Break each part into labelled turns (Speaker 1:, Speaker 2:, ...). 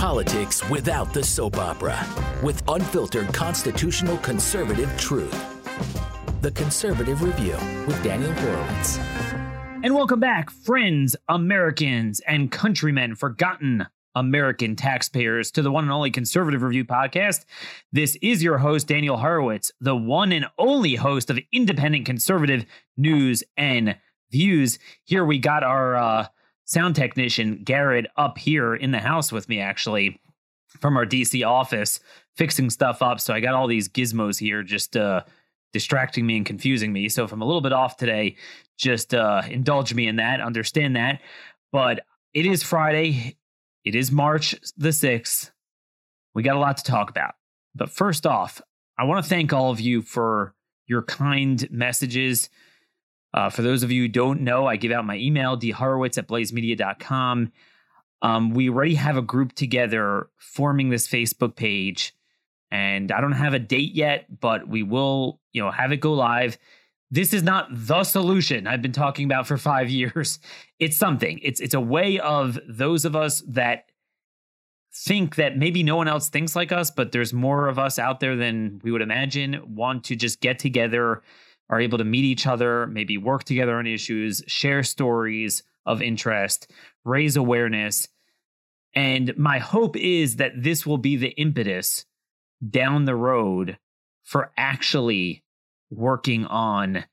Speaker 1: Politics without the soap opera, with unfiltered constitutional conservative truth. The Conservative Review with Daniel Horowitz.
Speaker 2: And welcome back, friends, Americans, and countrymen, forgotten American taxpayers, to the one and only Conservative Review podcast. This is your host, Daniel Horowitz, the one and only host of independent conservative news and views. Here we got our uh, sound technician, Garrett, up here in the house with me, actually, from our DC office, fixing stuff up. So I got all these gizmos here just uh, distracting me and confusing me. So if I'm a little bit off today, just uh, indulge me in that, understand that. But it is Friday. It is March the 6th. We got a lot to talk about. But first off, I want to thank all of you for your kind messages. Uh, for those of you who don't know, I give out my email, dhorowitz at blazemedia.com. Um, we already have a group together forming this Facebook page, and I don't have a date yet, but we will, you know, have it go live this is not the solution I've been talking about for five years. It's something. It's it's a way of those of us that think that maybe no one else thinks like us, but there's more of us out there than we would imagine, want to just get together, are able to meet each other, maybe work together on issues, share stories of interest, raise awareness. And my hope is that this will be the impetus down the road for actually working on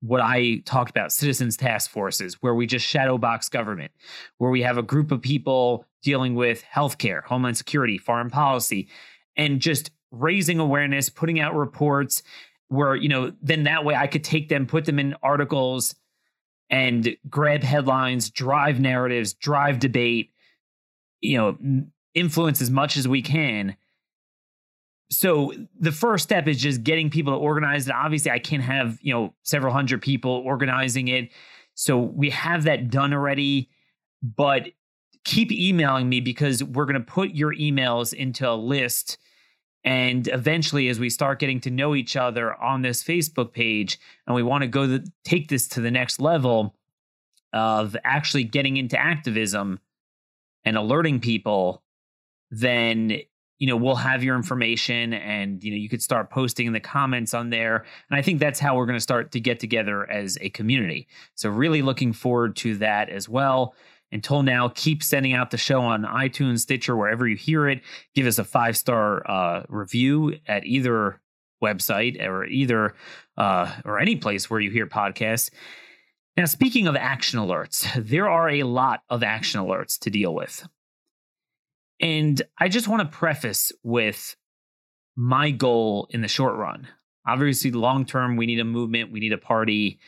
Speaker 2: what I talked about citizens task forces, where we just shadow box government, where we have a group of people dealing with healthcare, homeland security, foreign policy, and just raising awareness, putting out reports where, you know, then that way I could take them, put them in articles and grab headlines, drive narratives, drive debate, you know, influence as much as we can. So the first step is just getting people to organize it. Obviously i can't have you know several hundred people organizing it. So we have that done already but keep emailing me because we're going to put your emails into a list and eventually as we start getting to know each other on this facebook page and we want to go the, take this to the next level of actually getting into activism and alerting people then you know we'll have your information and you know you could start posting in the comments on there. And i think that's how we're going to start to get together as a community. So really looking forward to that as well until now keep sending out the show on itunes stitcher wherever you hear it give us a five star uh, review at either website or either uh, or any place where you hear podcasts now speaking of action alerts there are a lot of action alerts to deal with and I just want to preface with my goal in the short run. Obviously, long term, we need a movement, we need a party.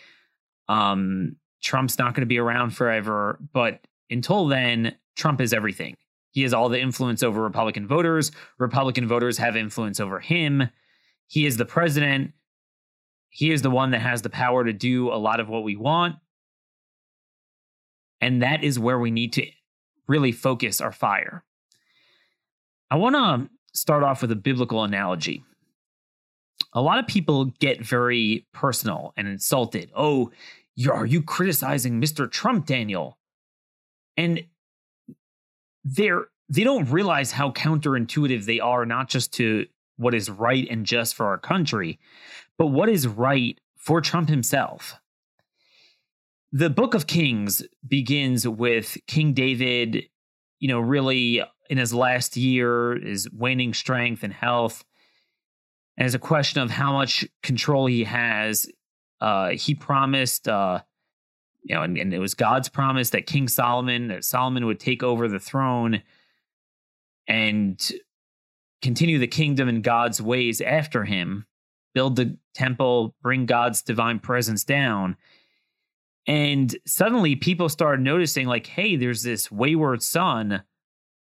Speaker 2: Um, Trump's not going to be around forever, but until then, Trump is everything. He has all the influence over Republican voters. Republican voters have influence over him. He is the president. He is the one that has the power to do a lot of what we want. And that is where we need to really focus our fire. I want to start off with a biblical analogy. A lot of people get very personal and insulted. Oh, are you criticizing Mr. Trump, Daniel? And they're they don't realize how counterintuitive they are, not just to what is right and just for our country, but what is right for Trump himself. The book of Kings begins with King David, you know, really in his last year, his waning strength and health. And it's a question of how much control he has. Uh, he promised, uh, you know, and, and, it was God's promise that King Solomon, that Solomon would take over the throne and continue the kingdom in God's ways after him, build the temple, bring God's divine presence down. And suddenly people started noticing, like, hey, there's this wayward son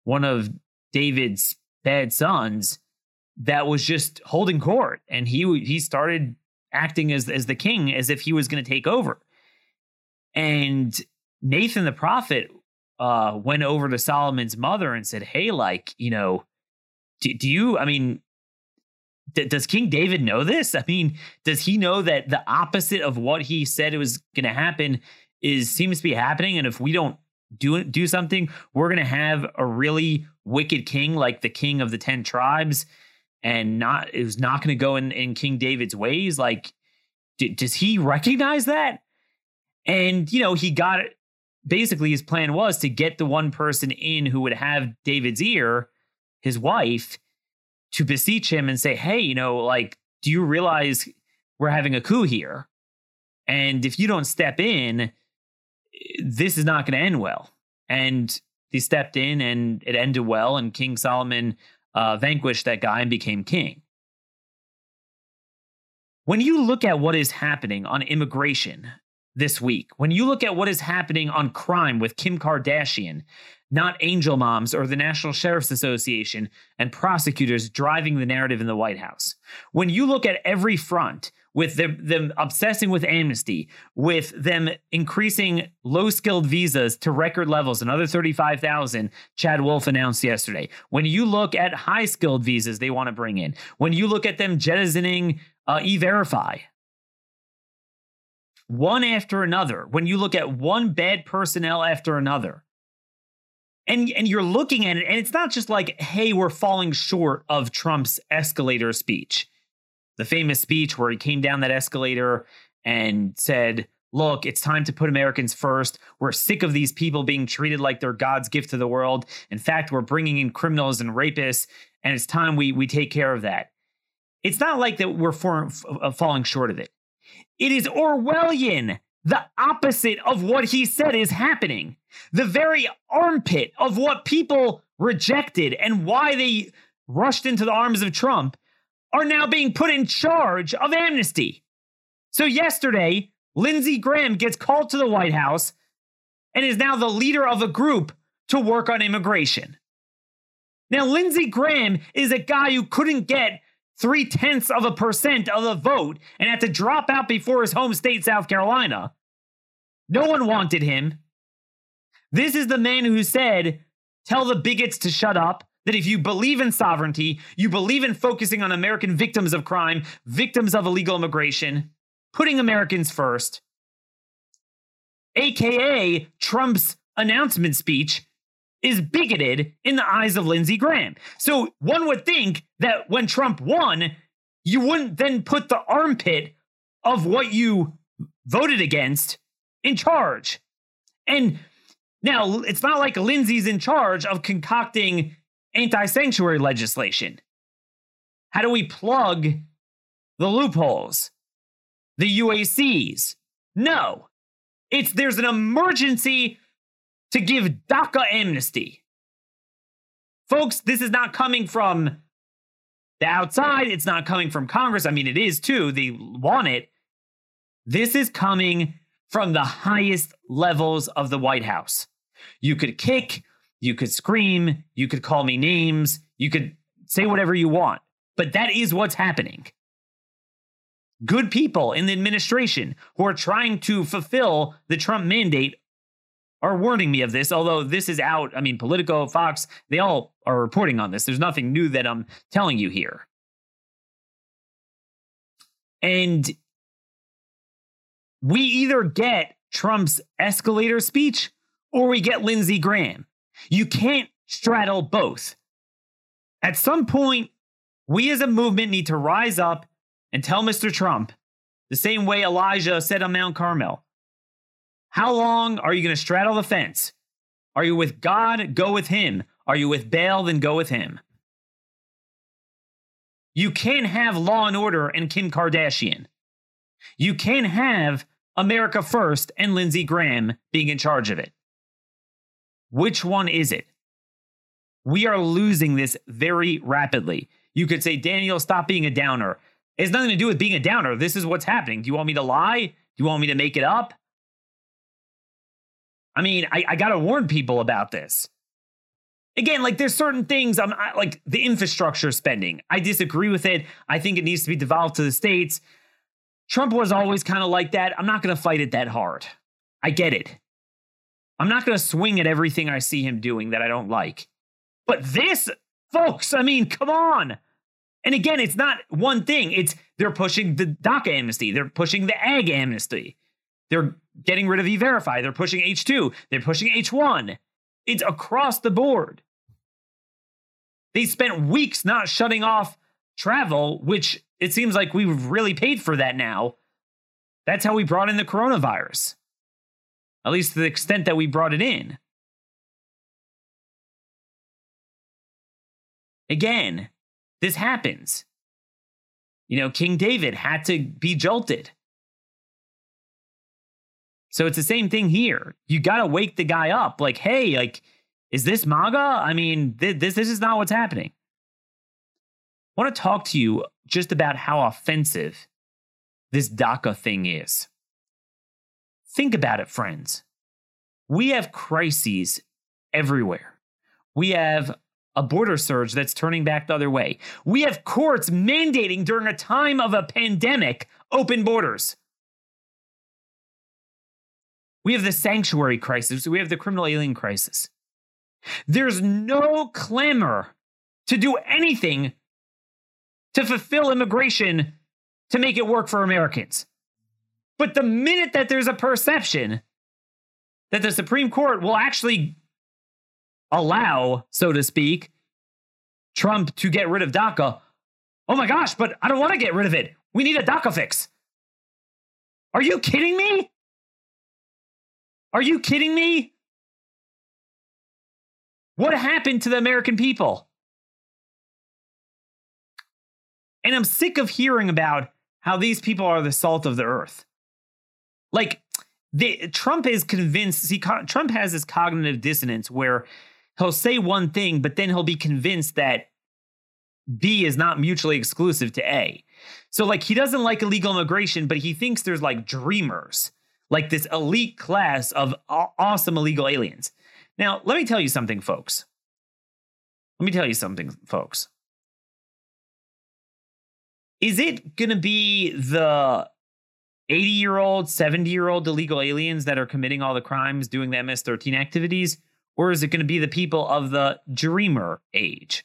Speaker 2: one of David's bad sons that was just holding court and he he started acting as as the king as if he was going to take over and Nathan the prophet uh went over to Solomon's mother and said hey like you know do, do you I mean d- does King David know this? I mean does he know that the opposite of what he said it was going to happen is seems to be happening? And if we don't do do something, we're going to have a really wicked king like the king of the 10 tribes and not it was not going to go in in King David's ways. Like d- does he recognize that? And you know, he got it basically his plan was to get the one person in who would have David's ear, his wife, to beseech him and say, "Hey, you know, like do you realize we're having a coup here? And if you don't step in, this is not going to end well. And he stepped in and it ended well, and King Solomon uh, vanquished that guy and became king. When you look at what is happening on immigration this week, when you look at what is happening on crime with Kim Kardashian, not angel moms or the National Sheriff's Association and prosecutors driving the narrative in the White House, when you look at every front, with them, them obsessing with amnesty, with them increasing low skilled visas to record levels, another 35,000, Chad Wolf announced yesterday. When you look at high skilled visas they want to bring in, when you look at them jettisoning uh, e verify, one after another, when you look at one bad personnel after another, and and you're looking at it and it's not just like hey we're falling short of Trump's escalator speech the famous speech where he came down that escalator and said, Look, it's time to put Americans first. We're sick of these people being treated like they're God's gift to the world. In fact, we're bringing in criminals and rapists, and it's time we, we take care of that. It's not like that we're for, uh, falling short of it. It is Orwellian. The opposite of what he said is happening. The very armpit of what people rejected and why they rushed into the arms of Trump are now being put in charge of amnesty. So, yesterday, Lindsey Graham gets called to the White House and is now the leader of a group to work on immigration. Now, Lindsey Graham is a guy who couldn't get three tenths of a percent of the vote and had to drop out before his home state, South Carolina. No one wanted him. This is the man who said, Tell the bigots to shut up that if you believe in sovereignty, you believe in focusing on American victims of crime, victims of illegal immigration, putting Americans first, aka Trump's announcement speech, is bigoted in the eyes of Lindsey Graham. So one would think that when Trump won, you wouldn't then put the armpit of what you voted against in charge. And now it's not like Lindsey's in charge of concocting anti sanctuary legislation? How do we plug the loopholes? The UACs? No. It's there's an emergency to give DACA amnesty. Folks, this is not coming from the outside. It's not coming from Congress. I mean, it is too. They want it. This is coming from the highest levels of the White House. You could kick you could scream, you could call me names, you could say whatever you want, but that is what's happening. Good people in the administration who are trying to fulfill the Trump mandate are warning me of this, although this is out. I mean, Politico, Fox, they all are reporting on this. There's nothing new that I'm telling you here. And we either get Trump's escalator speech or we get Lindsey Graham. You can't straddle both. At some point, we as a movement need to rise up and tell Mr. Trump, the same way Elijah said on Mount Carmel, how long are you going to straddle the fence? Are you with God? Go with him. Are you with Baal? Then go with him. You can't have Law and Order and Kim Kardashian. You can't have America First and Lindsey Graham being in charge of it. Which one is it? We are losing this very rapidly. You could say, Daniel, stop being a downer. It has nothing to do with being a downer. This is what's happening. Do you want me to lie? Do you want me to make it up? I mean, I, I got to warn people about this. Again, like there's certain things, I'm I, like the infrastructure spending. I disagree with it. I think it needs to be devolved to the states. Trump was always kind of like that. I'm not going to fight it that hard. I get it. I'm not going to swing at everything I see him doing that I don't like. But this, folks, I mean, come on. And again, it's not one thing. It's they're pushing the DACA amnesty. They're pushing the ag amnesty. They're getting rid of E-Verify. They're pushing H2. They're pushing H1. It's across the board. They spent weeks not shutting off travel, which it seems like we've really paid for that now. That's how we brought in the coronavirus, at least to the extent that we brought it in. Again, this happens. You know, King David had to be jolted. So it's the same thing here. You got to wake the guy up. Like, hey, like, is this MAGA? I mean, th- this this is not what's happening. I want to talk to you just about how offensive this DACA thing is. Think about it, friends. We have crises everywhere. We have a border surge that's turning back the other way. We have courts mandating during a time of a pandemic open borders. We have the sanctuary crisis. We have the criminal alien crisis. There's no clamor to do anything to fulfill immigration to make it work for Americans. But the minute that there's a perception that the Supreme Court will actually allow, so to speak, Trump to get rid of DACA, oh my gosh, but I don't want to get rid of it. We need a DACA fix. Are you kidding me? Are you kidding me? What happened to the American people? And I'm sick of hearing about how these people are the salt of the earth. Like, Trump is convinced, see, Trump has this cognitive dissonance where he'll say one thing, but then he'll be convinced that B is not mutually exclusive to A. So, like, he doesn't like illegal immigration, but he thinks there's like dreamers, like this elite class of awesome illegal aliens. Now, let me tell you something, folks. Let me tell you something, folks. Is it going to be the 80 year old, 70 year old illegal aliens that are committing all the crimes, doing the MS 13 activities? Or is it going to be the people of the dreamer age?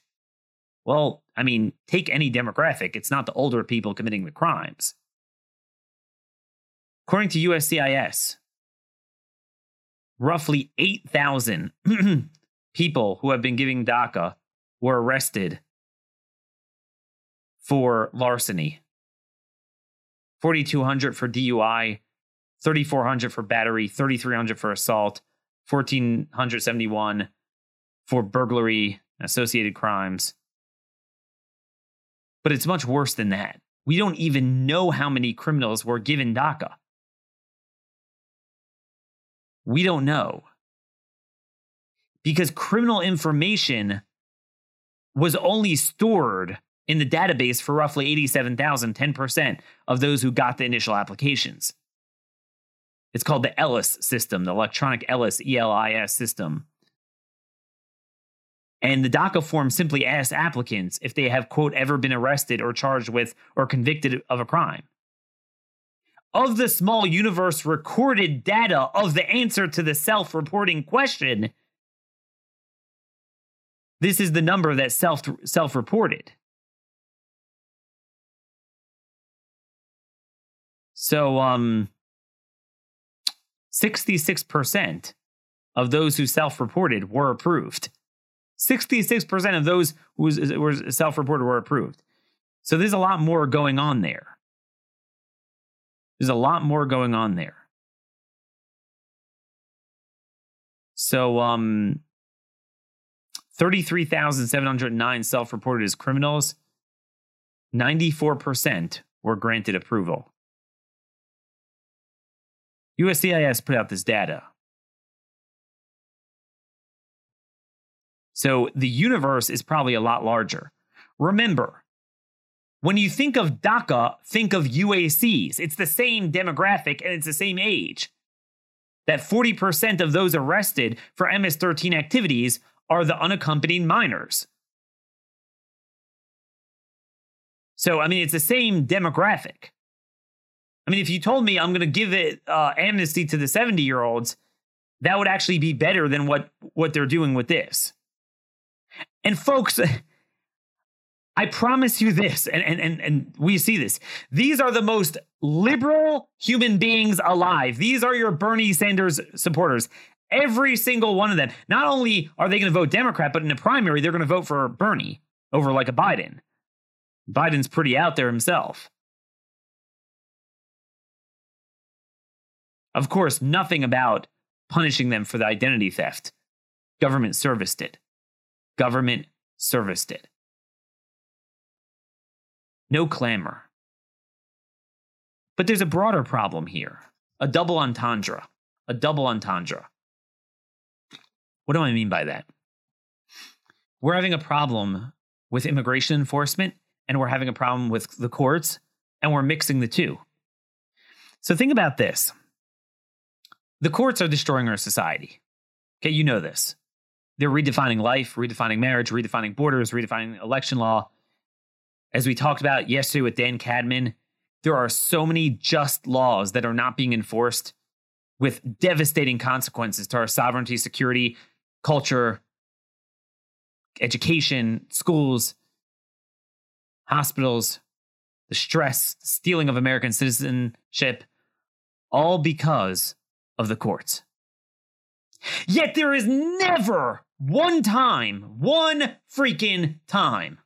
Speaker 2: Well, I mean, take any demographic, it's not the older people committing the crimes. According to USCIS, roughly 8,000 people who have been giving DACA were arrested for larceny, 4,200 for DUI, 3,400 for battery, 3,300 for assault, 1,471 for burglary, associated crimes. But it's much worse than that. We don't even know how many criminals were given DACA. We don't know. Because criminal information was only stored in the database for roughly 87,000, 10% of those who got the initial applications. It's called the ELIS system, the electronic ELIS, ELIS system. And the DACA form simply asks applicants if they have, quote, ever been arrested or charged with or convicted of a crime. Of the small universe recorded data of the answer to the self reporting question, this is the number that self self reported. So, um, 66% of those who self reported were approved. 66% of those who were self reported were approved. So, there's a lot more going on there. There's a lot more going on there. So, um, 33,709 self reported as criminals, 94% were granted approval. USCIS put out this data. So the universe is probably a lot larger. Remember, when you think of DACA, think of UACs. It's the same demographic and it's the same age. That 40% of those arrested for MS 13 activities are the unaccompanied minors. So, I mean, it's the same demographic. I mean, if you told me I'm going to give it uh, amnesty to the 70 year olds, that would actually be better than what what they're doing with this. And folks, I promise you this, and, and, and, and we see this. These are the most liberal human beings alive. These are your Bernie Sanders supporters. Every single one of them. Not only are they going to vote Democrat, but in a primary, they're going to vote for Bernie over like a Biden. Biden's pretty out there himself. Of course, nothing about punishing them for the identity theft. Government serviced it. Government serviced it. No clamor. But there's a broader problem here a double entendre. A double entendre. What do I mean by that? We're having a problem with immigration enforcement and we're having a problem with the courts and we're mixing the two. So think about this the courts are destroying our society. Okay, you know this. They're redefining life, redefining marriage, redefining borders, redefining election law. As we talked about yesterday with Dan Cadman, there are so many just laws that are not being enforced with devastating consequences to our sovereignty, security, culture, education, schools, hospitals, the stress, the stealing of American citizenship, all because of the courts. Yet there is never one time, one freaking time,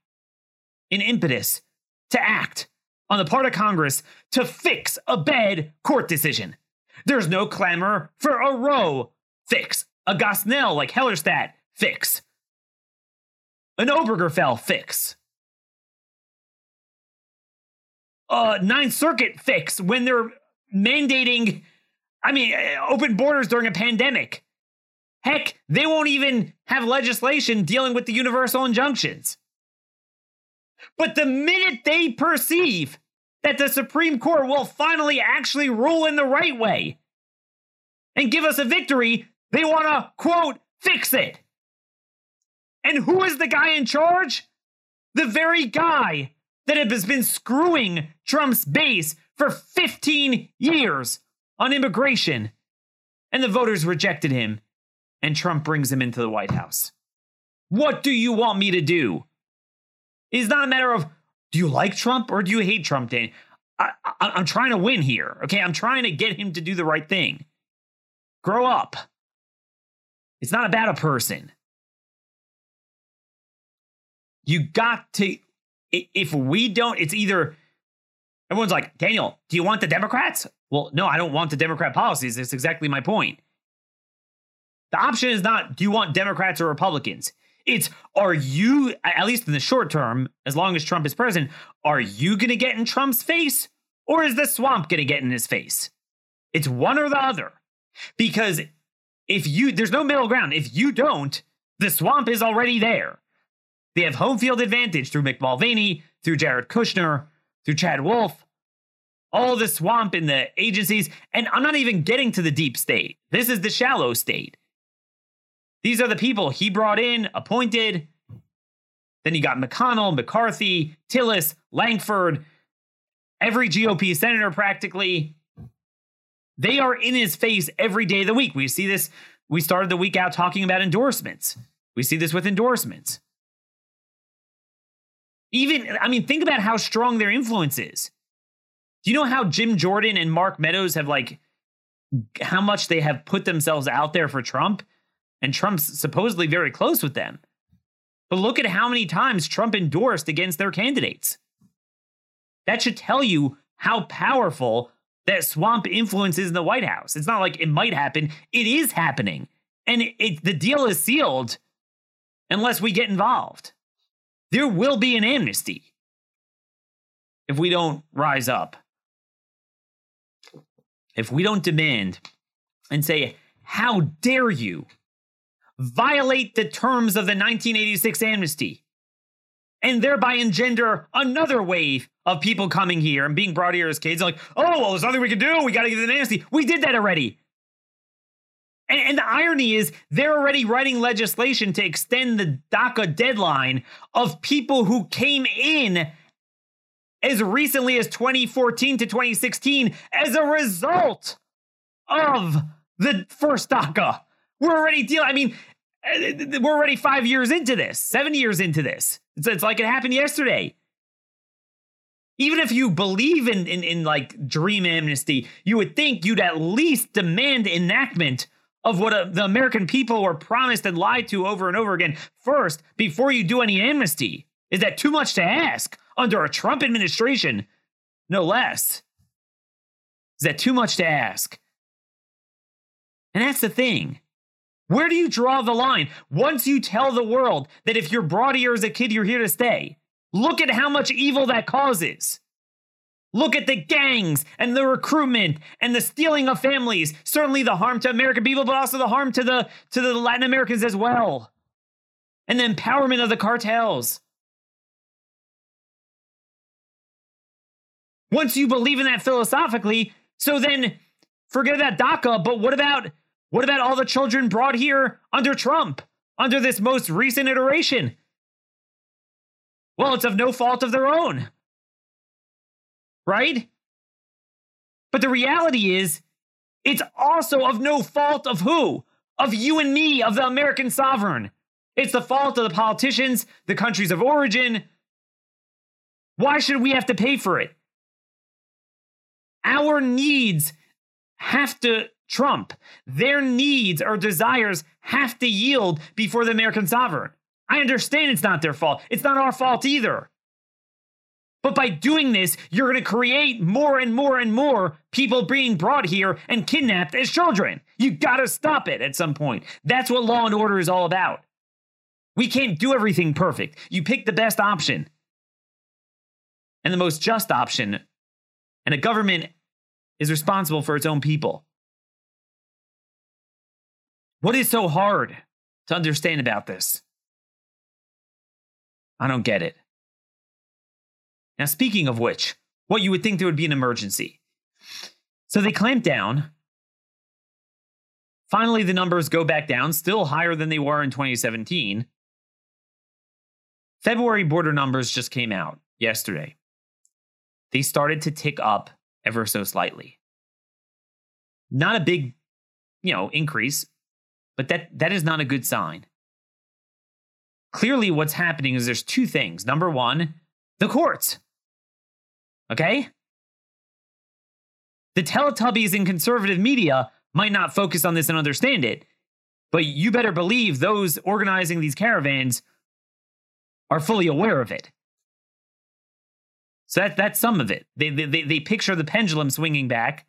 Speaker 2: an impetus to act on the part of Congress to fix a bad court decision. There's no clamor for a Roe fix, a Gosnell like Hellerstedt fix, an Obergefell fix, a Ninth Circuit fix when they're mandating I mean, uh, open borders during a pandemic. Heck, they won't even have legislation dealing with the universal injunctions. But the minute they perceive that the Supreme Court will finally actually rule in the right way and give us a victory, they want to, quote, fix it. And who is the guy in charge? The very guy that has been screwing Trump's base for 15 years on immigration. And the voters rejected him, and Trump brings him into the White House. What do you want me to do? It's not a matter of do you like Trump or do you hate Trump, Dan? I, I'm trying to win here. Okay, I'm trying to get him to do the right thing. Grow up. It's not about a person. You got to, if we don't, it's either everyone's like, Daniel, do you want the Democrats well, no, I don't want the Democrat policies. That's exactly my point. The option is not do you want Democrats or Republicans? It's are you, at least in the short term, as long as Trump is president, are you going to get in Trump's face or is the swamp going to get in his face? It's one or the other. Because if you, there's no middle ground. If you don't, the swamp is already there. They have home field advantage through Mick Mulvaney, through Jared Kushner, through Chad Wolf, all the swamp in the agencies. And I'm not even getting to the deep state. This is the shallow state. These are the people he brought in, appointed. Then you got McConnell, McCarthy, Tillis, Lankford, every GOP senator practically. They are in his face every day of the week. We see this. We started the week out talking about endorsements. We see this with endorsements. Even, I mean, think about how strong their influence is. Do you know how Jim Jordan and Mark Meadows have like how much they have put themselves out there for Trump? And Trump's supposedly very close with them. But look at how many times Trump endorsed against their candidates. That should tell you how powerful that swamp influence is in the White House. It's not like it might happen, it is happening. And it, it, the deal is sealed unless we get involved. There will be an amnesty if we don't rise up if we don't demand and say, how dare you violate the terms of the 1986 amnesty and thereby engender another wave of people coming here and being brought here as kids like, oh, well, there's nothing we can do. We got to give an amnesty. We did that already. And, and, the irony is, they're already writing legislation to extend the DACA deadline of people who came in as recently as 2014 to 2016 as a result of the first DACA. We're already dealing. I mean, Uh, we're already five years into this, seven years into this. It's, it's like it happened yesterday. Even if you believe in, in, in like dream amnesty, you would think you'd at least demand enactment of what uh, the American people were promised and lied to over and over again first before you do any amnesty. Is that too much to ask under a Trump administration? No less. Is that too much to ask? And that's the thing. Where do you draw the line? Once you tell the world that if you're brought here as a kid, you're here to stay, look at how much evil that causes. Look at the gangs and the recruitment and the stealing of families. Certainly the harm to American people, but also the harm to the to the Latin Americans as well. And the empowerment of the cartels. Once you believe in that philosophically, so then forget about DACA, but what about what about all the children brought here under Trump, under this most recent iteration? Well, it's of no fault of their own. Right? But the reality is, it's also of no fault of who? Of you and me, of the American sovereign. It's the fault of the politicians, the countries of origin. Why should we have to pay for it? Our needs have to trump. Their needs or desires have to yield before the American sovereign. I understand it's not their fault. It's not our fault either. But by doing this, you're going to create more and more and more people being brought here and kidnapped as children. You've got to stop it at some point. That's what law and order is all about. We can't do everything perfect. You pick the best option and the most just option. And a government is responsible for its own people. What is so hard to understand about this? I don't get it. Now, speaking of which, what you would think there would be an emergency. So they clamp down. Finally, the numbers go back down, still higher than they were in 2017. February border numbers just came out yesterday. They started to tick up ever so slightly. Not a big, you know, increase, but that that is not a good sign. Clearly what's happening is there's two things. Number 1, the courts. Okay? The Teletubbies in conservative media might not focus on this and understand it, but you better believe those organizing these caravans are fully aware of it. So that, that's some of it. They, they, they picture the pendulum swinging back.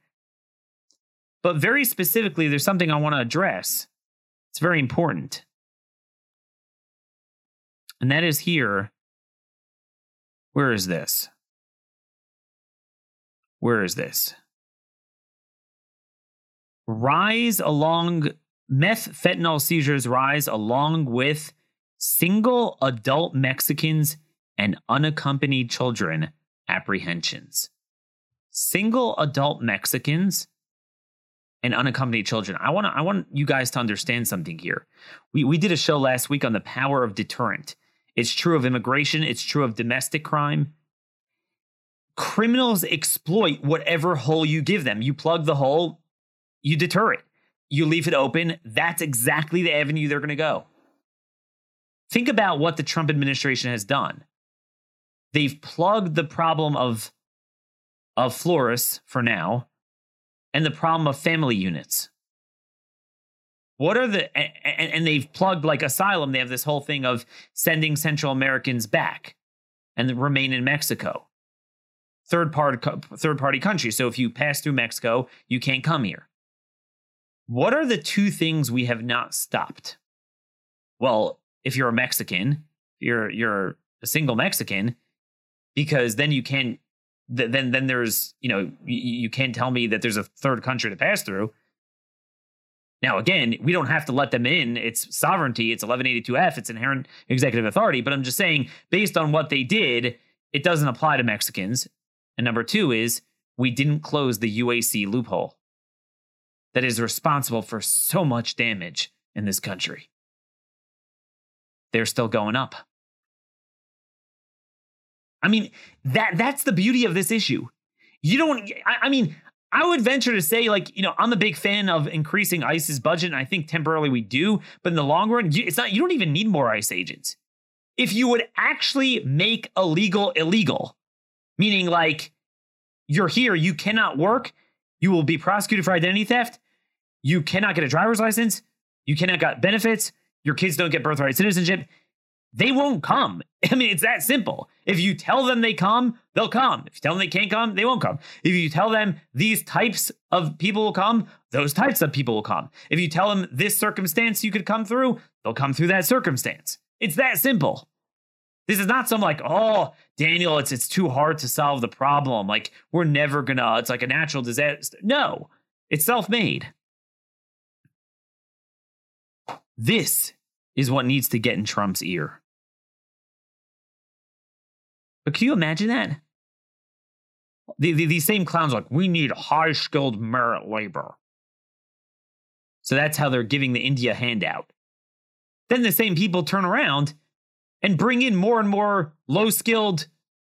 Speaker 2: But very specifically, there's something I want to address. It's very important. And that is here. Where is this? Where is this? Rise along meth fentanyl seizures rise along with single adult Mexicans and unaccompanied children apprehensions. Single adult Mexicans and unaccompanied children. I want I want you guys to understand something here. We we did a show last week on the power of deterrent. It's true of immigration, it's true of domestic crime. Criminals exploit whatever hole you give them. You plug the hole, you deter it. You leave it open, that's exactly the avenue they're going to go. Think about what the Trump administration has done. They've plugged the problem of of Flores for now and the problem of family units. What are the and, and, they've plugged like asylum. They have this whole thing of sending Central Americans back and remain in Mexico. Third part third party country. So if you pass through Mexico, you can't come here. What are the two things we have not stopped? Well, if you're a Mexican, you're you're a single Mexican, because then you can then then there's you know you can't tell me that there's a third country to pass through now, again, we don't have to let them in. It's sovereignty. It's 1182F. It's inherent executive authority. But I'm just saying, based on what they did, it doesn't apply to Mexicans. And number two is we didn't close the UAC loophole that is responsible for so much damage in this country. They're still going up. I mean, that that's the beauty of this issue. You don't I, I mean, I would venture to say, like, you know, I'm a big fan of increasing ICE's budget, and I think temporarily we do. But in the long run, it's not. You don't even need more ICE agents. If you would actually make illegal illegal, meaning like you're here, you cannot work, you will be prosecuted for identity theft, you cannot get a driver's license, you cannot get benefits, your kids don't get birthright citizenship they won't come. I mean, it's that simple. If you tell them they come, they'll come. If you tell them they can't come, they won't come. If you tell them these types of people will come, those types of people will come. If you tell them this circumstance you could come through, they'll come through that circumstance. It's that simple. This is not some like, oh, Daniel, it's it's too hard to solve the problem. Like we're never gonna. It's like a natural disaster. No, it's self-made. This is what needs to get in Trump's ear. But can you imagine that? The, the, these same clowns like, we need high skilled merit labor. So that's how they're giving the India handout. Then the same people turn around and bring in more and more low skilled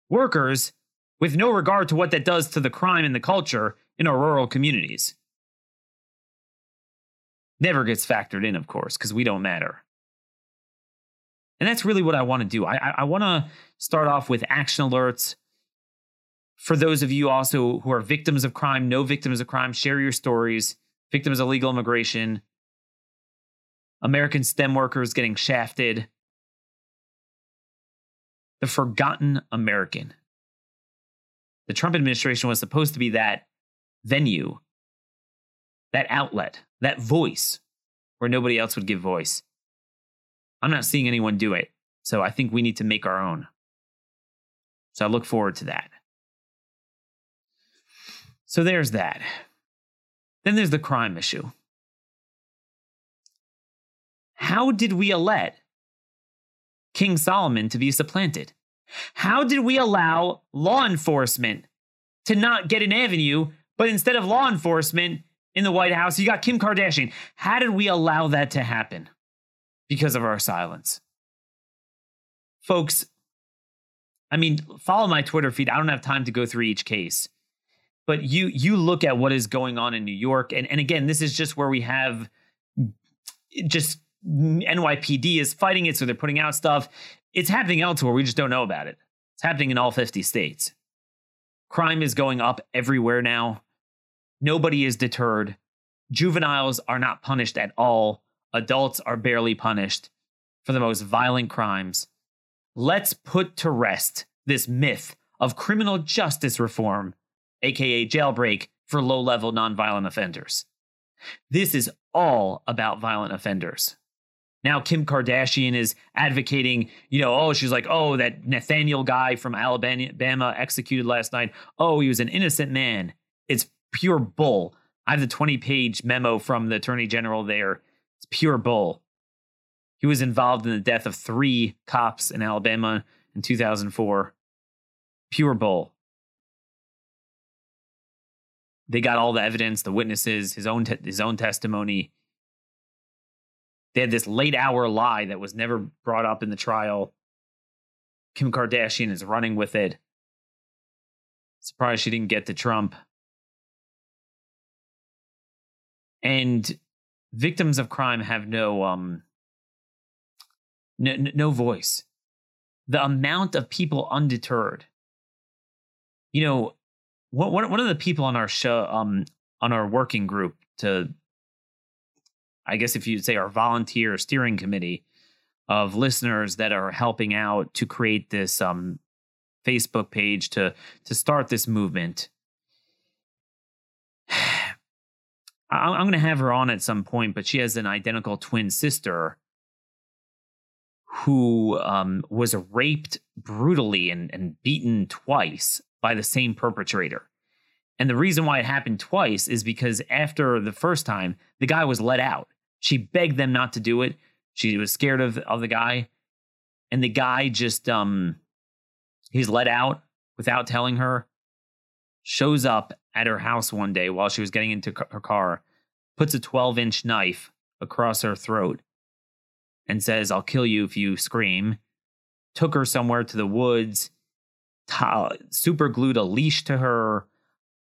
Speaker 2: workers with no regard to what that does to the crime and the culture in our rural communities. Never gets factored in, of course, because we don't matter. And that's really what I want to do. I, I, I want to start off with action alerts. For those of you also who are victims of crime, no victims of crime, share your stories. Victims of illegal immigration, American STEM workers getting shafted, the forgotten American. The Trump administration was supposed to be that venue, that outlet, that voice where nobody else would give voice. I'm not seeing anyone do it. So I think we need to make our own. So I look forward to that. So there's that. Then there's the crime issue. How did we elect King Solomon to be supplanted? How did we allow law enforcement to not get an avenue, but instead of law enforcement in the White House, you got Kim Kardashian? How did we allow that to happen? Because of our silence. Folks, I mean, follow my Twitter feed. I don't have time to go through each case. But you you look at what is going on in New York and and again, this is just where we have just NYPD is fighting it so they're putting out stuff. It's happening elsewhere, we just don't know about it. It's happening in all 50 states. Crime is going up everywhere now. Nobody is deterred. Juveniles are not punished at all adults are barely punished for the most violent crimes. Let's put to rest this myth of criminal justice reform, aka jailbreak, for low level nonviolent offenders. This is all about violent offenders. Now, Kim Kardashian is advocating, you know, oh, she's like, oh, that Nathaniel guy from Alabama executed last night. Oh, he was an innocent man. It's pure bull. I have the 20 page memo from the attorney general there pure bull. He was involved in the death of three cops in Alabama in 2004. Pure bull. They got all the evidence, the witnesses, his own te- his own testimony. They had this late hour lie that was never brought up in the trial. Kim Kardashian is running with it. Surprised she didn't get to Trump. And victims of crime have no um no, no voice. The amount of people undeterred. You know one, one of the people on our show um on our working group to i guess if you'd say our volunteer steering committee of listeners that are helping out to create this um facebook page to to start this movement I'm going to have her on at some point, but she has an identical twin sister who um, was raped brutally and, and beaten twice by the same perpetrator. And the reason why it happened twice is because after the first time, the guy was let out. She begged them not to do it. She was scared of, of the guy. And the guy just, um, he's let out without telling her, shows up at her house one day while she was getting into her car, puts a 12 inch knife across her throat, and says, I'll kill you if you scream. Took her somewhere to the woods, t- super glued a leash to her,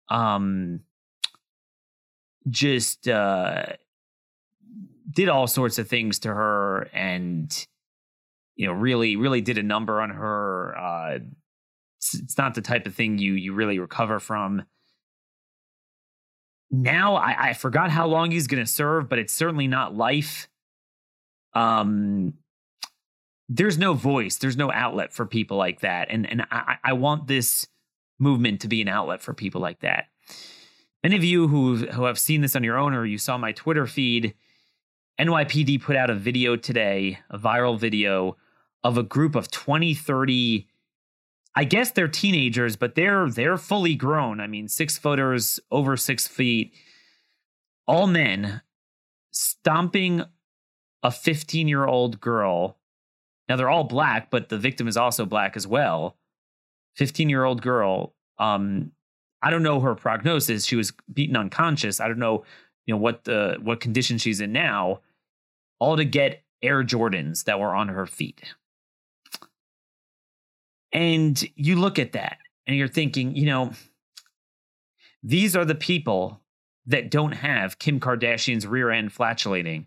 Speaker 2: um, just uh, did all sorts of things to her and you know really really did a number on her uh, it's, not the type of thing you you really recover from. Now I, I forgot how long he's going to serve but it's certainly not life. Um there's no voice there's no outlet for people like that. And and i i want this movement to be an outlet for people like that. Many of you who who have seen this on your own or you saw my twitter feed nypd put out a video today a viral video of a group of 20 30 i guess they're teenagers but they're they're fully grown i mean six footers over six feet all men stomping a 15 year old girl now they're all black, but the victim is also black as well. 15 year old girl. Um, I don't know her prognosis. She was beaten unconscious. I don't know, you know, what the what condition she's in now. All to get Air Jordans that were on her feet. And you look at that and you're thinking, you know, these are the people that don't have Kim Kardashian's rear end flatulating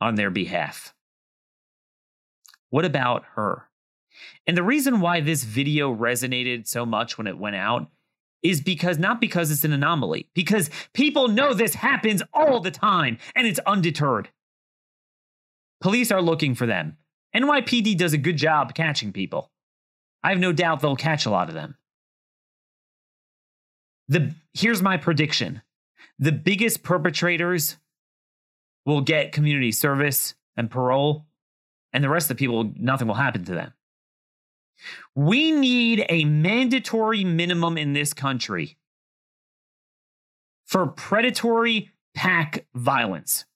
Speaker 2: on their behalf. What about her? And the reason why this video resonated so much when it went out is because not because it's an anomaly, because people know this happens all the time and it's undeterred. Police are looking for them. NYPD does a good job catching people. I have no doubt they'll catch a lot of them. The here's my prediction. The biggest perpetrators will get community service and parole and the rest of the people, nothing will happen to them. We need a mandatory minimum in this country for predatory pack violence.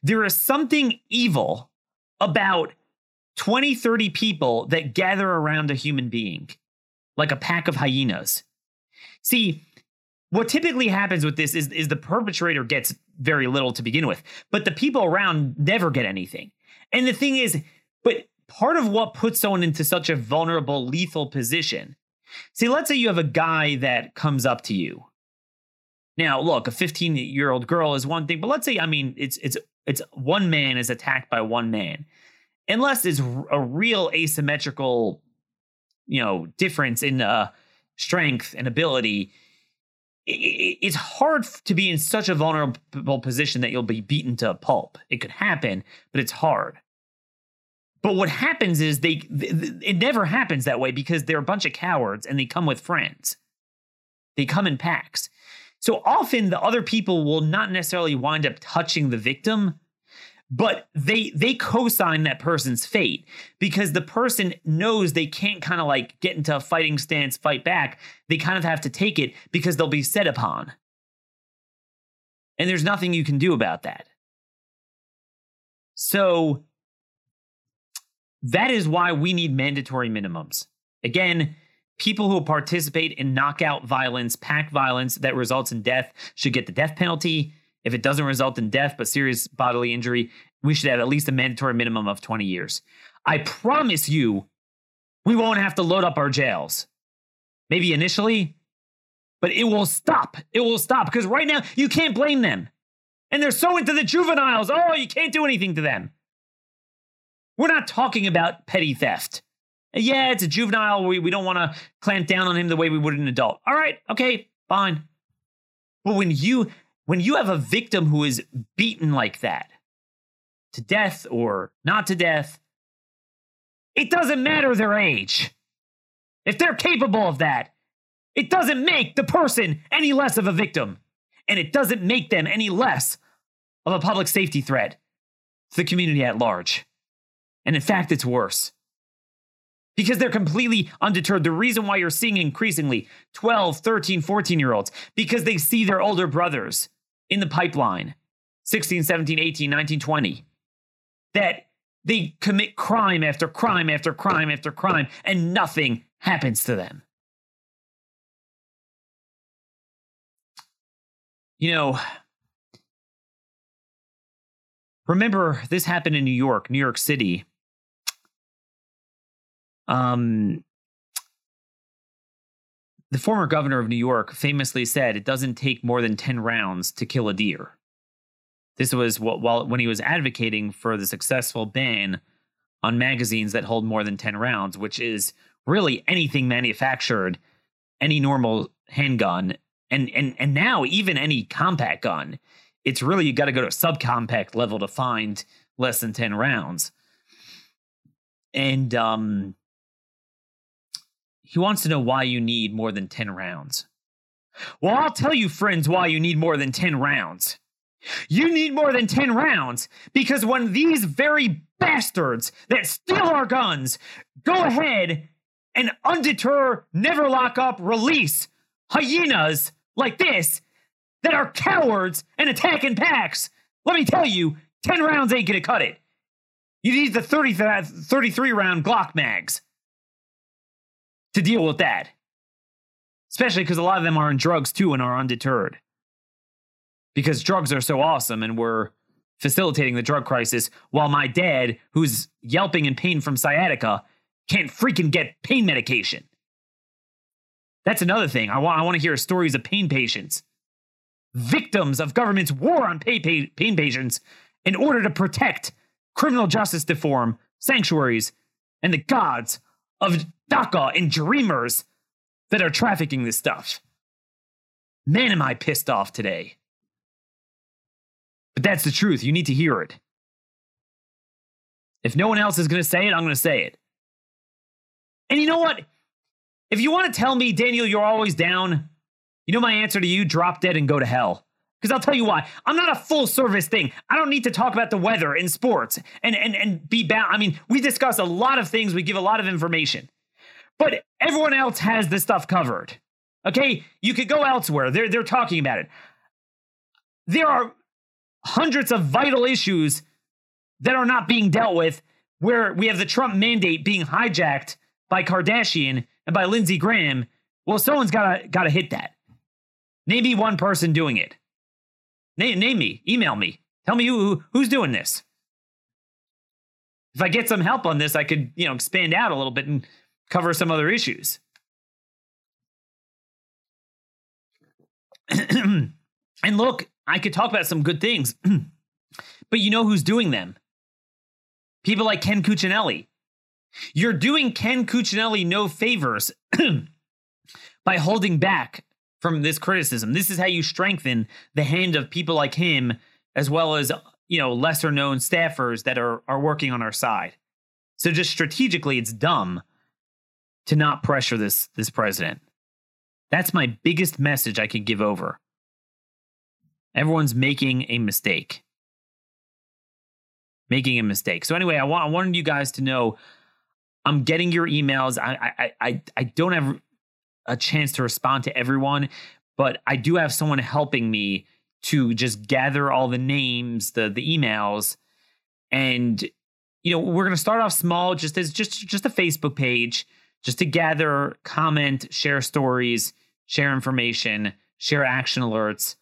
Speaker 2: There is something evil about 20, 30 people that gather around a human being, like a pack of hyenas. See, what typically happens with this is, is the perpetrator gets very little to begin with, but the people around never get anything. And the thing is, but part of what puts someone into such a vulnerable, lethal position. See, let's say you have a guy that comes up to you. Now, look, a 15 year old girl is one thing, but let's say, I mean, it's it's it's one man is attacked by one man, unless it's a real asymmetrical, you know, difference in uh, strength and ability. It's hard to be in such a vulnerable position that you'll be beaten to a pulp. It could happen, but it's hard. But what happens is they, it never happens that way because they're a bunch of cowards and they come with friends. They come in packs. So often the other people will not necessarily wind up touching the victim, but they they co-sign that person's fate because the person knows they can't kind of like get into a fighting stance, fight back. They kind of have to take it because they'll be set upon. And there's nothing you can do about that. So that is why we need mandatory minimums. Again, people who participate in knockout violence, pack violence that results in death should get the death penalty. If it doesn't result in death but serious bodily injury, we should have at least a mandatory minimum of 20 years. I promise you, we won't have to load up our jails. Maybe initially, but it will stop. It will stop because right now you can't blame them. And they're so into the juveniles. Oh, you can't do anything to them. We're not talking about petty theft. Yeah, it's a juvenile. We, we don't want to clamp down on him the way we would an adult. All right, okay, fine. But when you when you have a victim who is beaten like that to death or not to death, it doesn't matter their age. If they're capable of that, it doesn't make the person any less of a victim. And it doesn't make them any less of a public safety threat to the community at large. And in fact, it's worse. Because they're completely undeterred. The reason why you're seeing increasingly 12, 13, 14 year olds, because they see their older brothers in the pipeline 16, 17, 18, 19, 20 that they commit crime after crime after crime after crime and nothing happens to them. You know, remember this happened in New York, New York City um, the former governor of New York famously said it doesn't take more than 10 rounds to kill a deer. This was while when he was advocating for the successful ban on magazines that hold more than 10 rounds, which is really anything manufactured, any normal handgun, and and and now even any compact gun. It's really you got to go to a subcompact level to find less than 10 rounds. And um he wants to know why you need more than 10 rounds. Well, I'll tell you, friends, why you need more than 10 rounds. You need more than 10 rounds because when these very bastards that steal our guns go ahead and undeter, never lock up, release hyenas like this that are cowards and attack in packs, let me tell you, 10 rounds ain't gonna cut it. You need the 30, 33 round Glock mags to deal with that. Especially because a lot of them are in drugs too and are undeterred because drugs are so awesome and we're facilitating the drug crisis while my dad, who's yelping in pain from sciatica, can't freaking get pain medication. That's another thing. I want, I want to hear stories of pain patients, victims of government's war on pay, pay, pain patients in order to protect criminal justice reform, sanctuaries, and the gods of DACA and dreamers that are trafficking this stuff. Man, am I pissed off today. But that's the truth. You need to hear it. If no one else is going to say it, I'm going to say it. And you know what? If you want to tell me, Daniel, you're always down, you know my answer to you? Drop dead and go to hell. Because I'll tell you why. I'm not a full service thing. I don't need to talk about the weather in sports and, and, and be bound. I mean, we discuss a lot of things, we give a lot of information. But everyone else has this stuff covered. Okay? You could go elsewhere. They're, they're talking about it. There are hundreds of vital issues that are not being dealt with, where we have the Trump mandate being hijacked by Kardashian and by Lindsey Graham. Well, someone's gotta gotta hit that. Maybe one person doing it. Name, name me. Email me. Tell me who, who's doing this. If I get some help on this, I could you know expand out a little bit and cover some other issues. and look, I could talk about some good things, but you know who's doing them? People like Ken Cuccinelli. You're doing Ken Cuccinelli no favors by holding back from this criticism. This is how you strengthen the hand of people like him, as well as you know lesser known staffers that are are working on our side. So just strategically, it's dumb to not pressure this this president. That's my biggest message I could give over. Everyone's making a mistake. Making a mistake. So anyway, I want I wanted you guys to know I'm getting your emails. I I I I don't have a chance to respond to everyone, but I do have someone helping me to just gather all the names, the the emails, and you know we're gonna start off small, just as just just a Facebook page, just to gather, comment, share stories, share information, share action alerts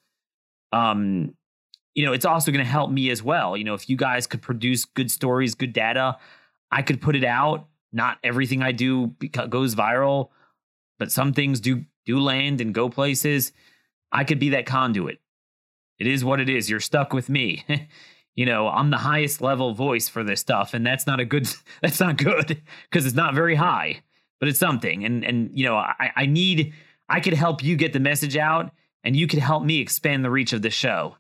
Speaker 2: um, you know, it's also going to help me as well. You know, if you guys could produce good stories, good data, I could put it out. Not everything I do goes viral, but some things do do land and go places. I could be that conduit. It is what it is. You're stuck with me. you know, I'm the highest level voice for this stuff, and that's not a good. That's not good because it's not very high, but it's something. And and you know, I I need. I could help you get the message out and you could help me expand the reach of the show.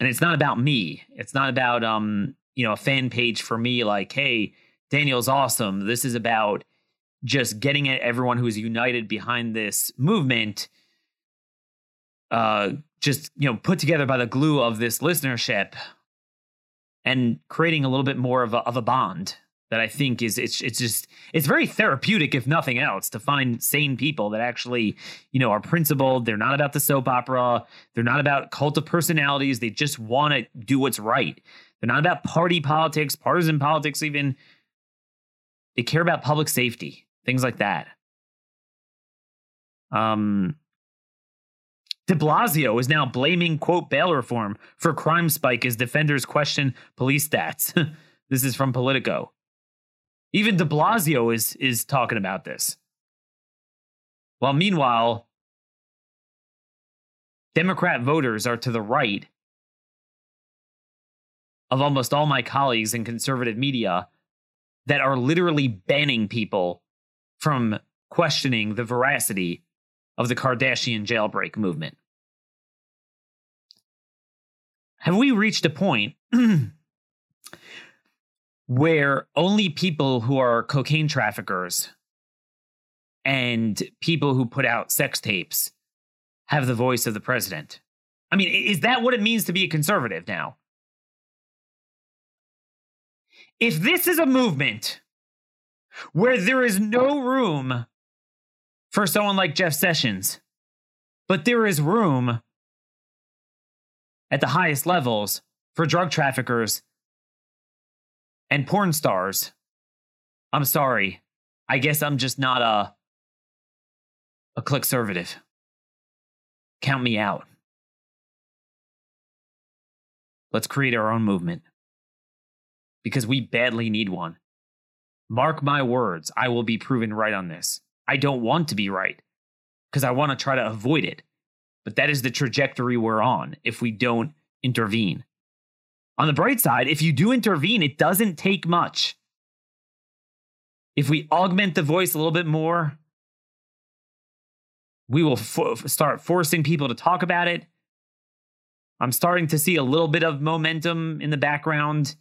Speaker 2: And it's not about me. It's not about um, you know, a fan page for me like, "Hey, Daniel's awesome." This is about just getting at everyone who's united behind this movement uh just, you know, put together by the glue of this listenership and creating a little bit more of a, of a bond that I think is it's it's just it's very therapeutic if nothing else to find sane people that actually you know are principled. They're not about the soap opera. They're not about cult of personalities. They just want to do what's right. They're not about party politics, partisan politics. Even they care about public safety, things like that. Um. De Blasio is now blaming quote bail reform for crime spike as defenders question police stats. this is from Politico. Even De Blasio is is talking about this. While meanwhile, Democrat voters are to the right of almost all my colleagues in conservative media that are literally banning people from questioning the veracity of the Kardashian jailbreak movement. Have we reached a point where only people who are cocaine traffickers and people who put out sex tapes have the voice of the president? I mean, is that what it means to be a conservative now? If this is a movement where there is no room for someone like Jeff Sessions, but there is room at the highest levels for drug traffickers and porn stars. I'm sorry. I guess I'm just not a a conservative. Count me out. Let's create our own movement. Because we badly need one. Mark my words, I will be proven right on this. I don't want to be right because I want to try to avoid it. But that is the trajectory we're on if we don't intervene. On the bright side, if you do intervene, it doesn't take much. If we augment the voice a little bit more, we will start forcing people to talk about it. I'm starting to see a little bit of momentum in the background.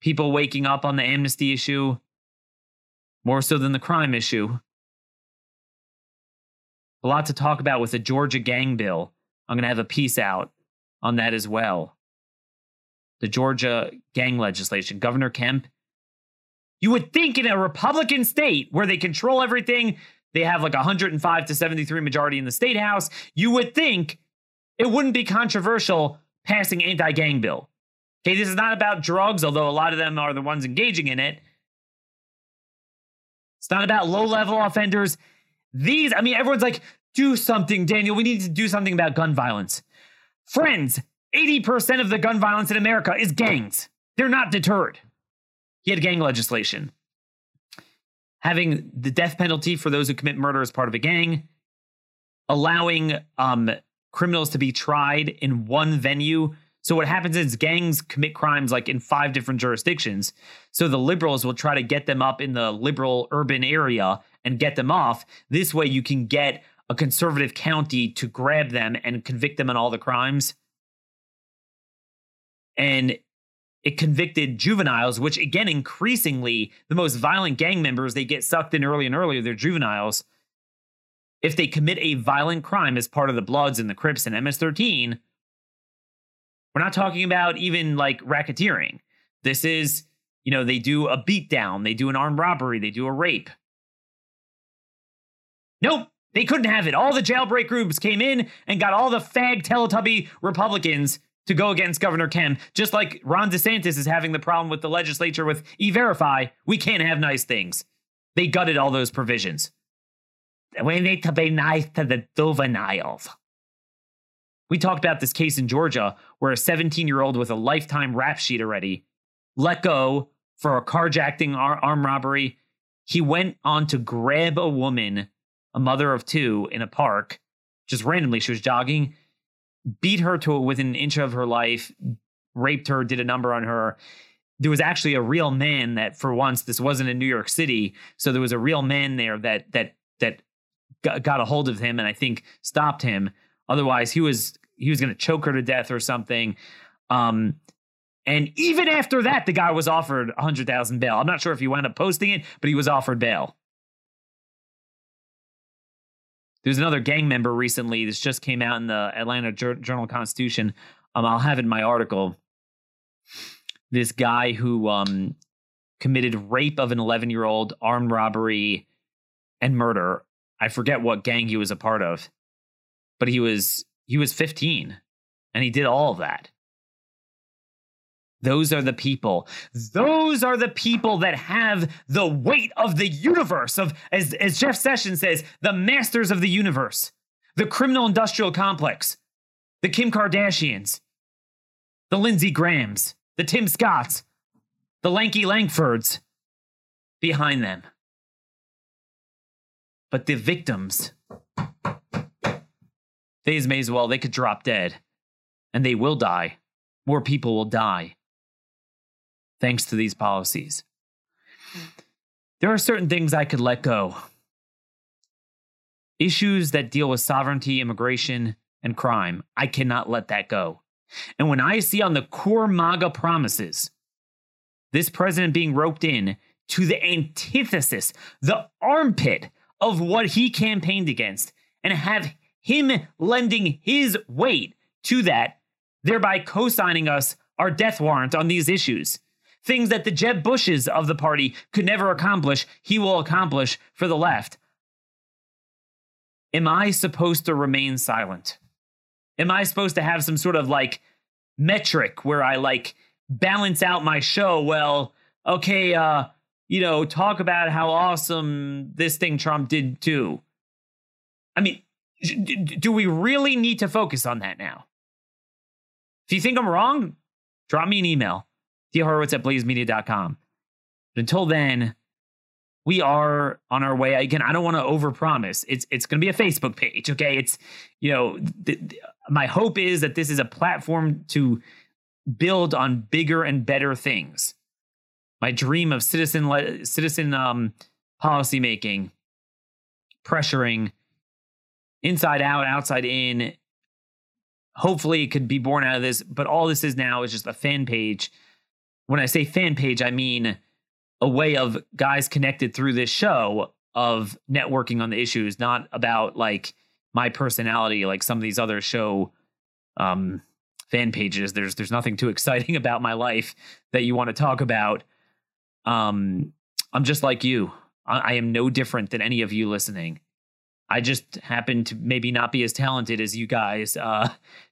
Speaker 2: People waking up on the amnesty issue more so than the crime issue. A lot to talk about with the Georgia gang bill. I'm going to have a piece out on that as well. The Georgia gang legislation. Governor Kemp, you would think in a Republican state where they control everything, they have like 105 to 73 majority in the state house, you would think it wouldn't be controversial passing anti-gang bill. Okay, this is not about drugs, although a lot of them are the ones engaging in it. It's not about low-level offenders. These, I mean, everyone's like, do something, Daniel. We need to do something about gun violence. Friends, 80% of the gun violence in America is gangs. They're not deterred. He had gang legislation. Having the death penalty for those who commit murder as part of a gang, allowing um, criminals to be tried in one venue. So what happens is gangs commit crimes like in five different jurisdictions. So the liberals will try to get them up in the liberal urban area and get them off. This way you can get a conservative county to grab them and convict them on all the crimes. And it convicted juveniles, which again, increasingly, the most violent gang members, they get sucked in early and earlier, they're juveniles. If they commit a violent crime as part of the Bloods and the Crips and MS 13, we're not talking about even like racketeering. This is, you know, they do a beatdown, they do an armed robbery, they do a rape. Nope. They couldn't have it. All the jailbreak groups came in and got all the fag Teletubby Republicans to go against Governor Kemp, just like Ron DeSantis is having the problem with the legislature with e verify. We can't have nice things. They gutted all those provisions. We need to be nice to the juveniles. We talked about this case in Georgia where a 17 year old with a lifetime rap sheet already let go for a carjacking ar- armed robbery. He went on to grab a woman a mother of two in a park, just randomly. She was jogging, beat her to within an inch of her life, raped her, did a number on her. There was actually a real man that, for once, this wasn't in New York City, so there was a real man there that that that got a hold of him and I think stopped him. Otherwise, he was he was going to choke her to death or something. Um, and even after that, the guy was offered a hundred thousand bail. I'm not sure if he wound up posting it, but he was offered bail. There's another gang member recently. This just came out in the Atlanta Journal Constitution. Um, I'll have it in my article. This guy who um, committed rape of an 11 year old, armed robbery, and murder. I forget what gang he was a part of, but he was he was 15, and he did all of that. Those are the people. Those are the people that have the weight of the universe, of as, as Jeff Sessions says, the masters of the universe, the criminal industrial complex, the Kim Kardashians, the Lindsey Grahams, the Tim Scotts, the Lanky Lankfords behind them. But the victims they as may as well, they could drop dead. And they will die. More people will die. Thanks to these policies. Hmm. There are certain things I could let go. Issues that deal with sovereignty, immigration, and crime, I cannot let that go. And when I see on the core MAGA promises, this president being roped in to the antithesis, the armpit of what he campaigned against, and have him lending his weight to that, thereby co signing us our death warrant on these issues. Things that the Jeb Bushes of the party could never accomplish, he will accomplish for the left. Am I supposed to remain silent? Am I supposed to have some sort of like metric where I like balance out my show? Well, okay, uh, you know, talk about how awesome this thing Trump did too. I mean, do we really need to focus on that now? If you think I'm wrong, drop me an email, dhorowitz at blazemedia.com. But until then, we are on our way. Again, I don't want to overpromise. It's it's going to be a Facebook page, okay? It's you know, th- th- my hope is that this is a platform to build on bigger and better things. My dream of citizen le- citizen um, policy making, pressuring, inside out, outside in. Hopefully, it could be born out of this. But all this is now is just a fan page. When I say fan page, I mean a way of guys connected through this show of networking on the issues, not about like my personality like some of these other show um fan pages. There's there's nothing too exciting about my life that you want to talk about. Um I'm just like you. I, I am no different than any of you listening. I just happen to maybe not be as talented as you guys uh,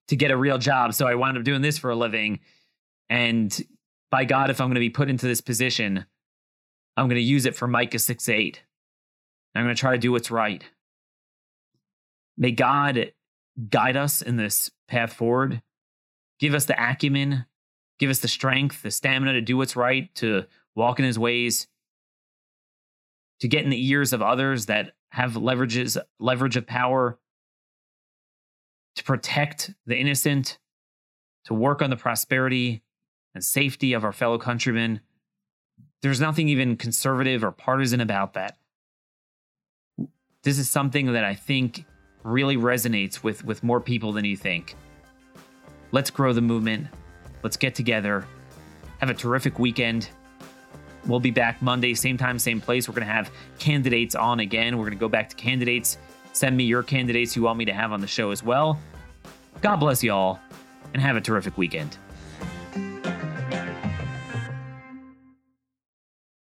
Speaker 2: to get a real job. So I wound up doing this for a living. And by God, if I'm going to be put into this position, I'm going to use it for Micah 6 8. I'm going to try to do what's right. May God guide us in this path forward. Give us the acumen, give us the strength, the stamina to do what's right, to walk in his ways, to get in the ears of others that have leverages leverage of power, to protect the innocent, to work on the prosperity and safety of our fellow countrymen there's nothing even conservative or partisan about that. This is something that I think really resonates with, with more people than you think. Let's grow the movement. Let's get together. Have a terrific weekend. We'll be back Monday, same time, same place. We're going to have candidates on again. We're going to go back to candidates. Send me your candidates you want me to have on the show as well. God bless you all, and have a terrific weekend.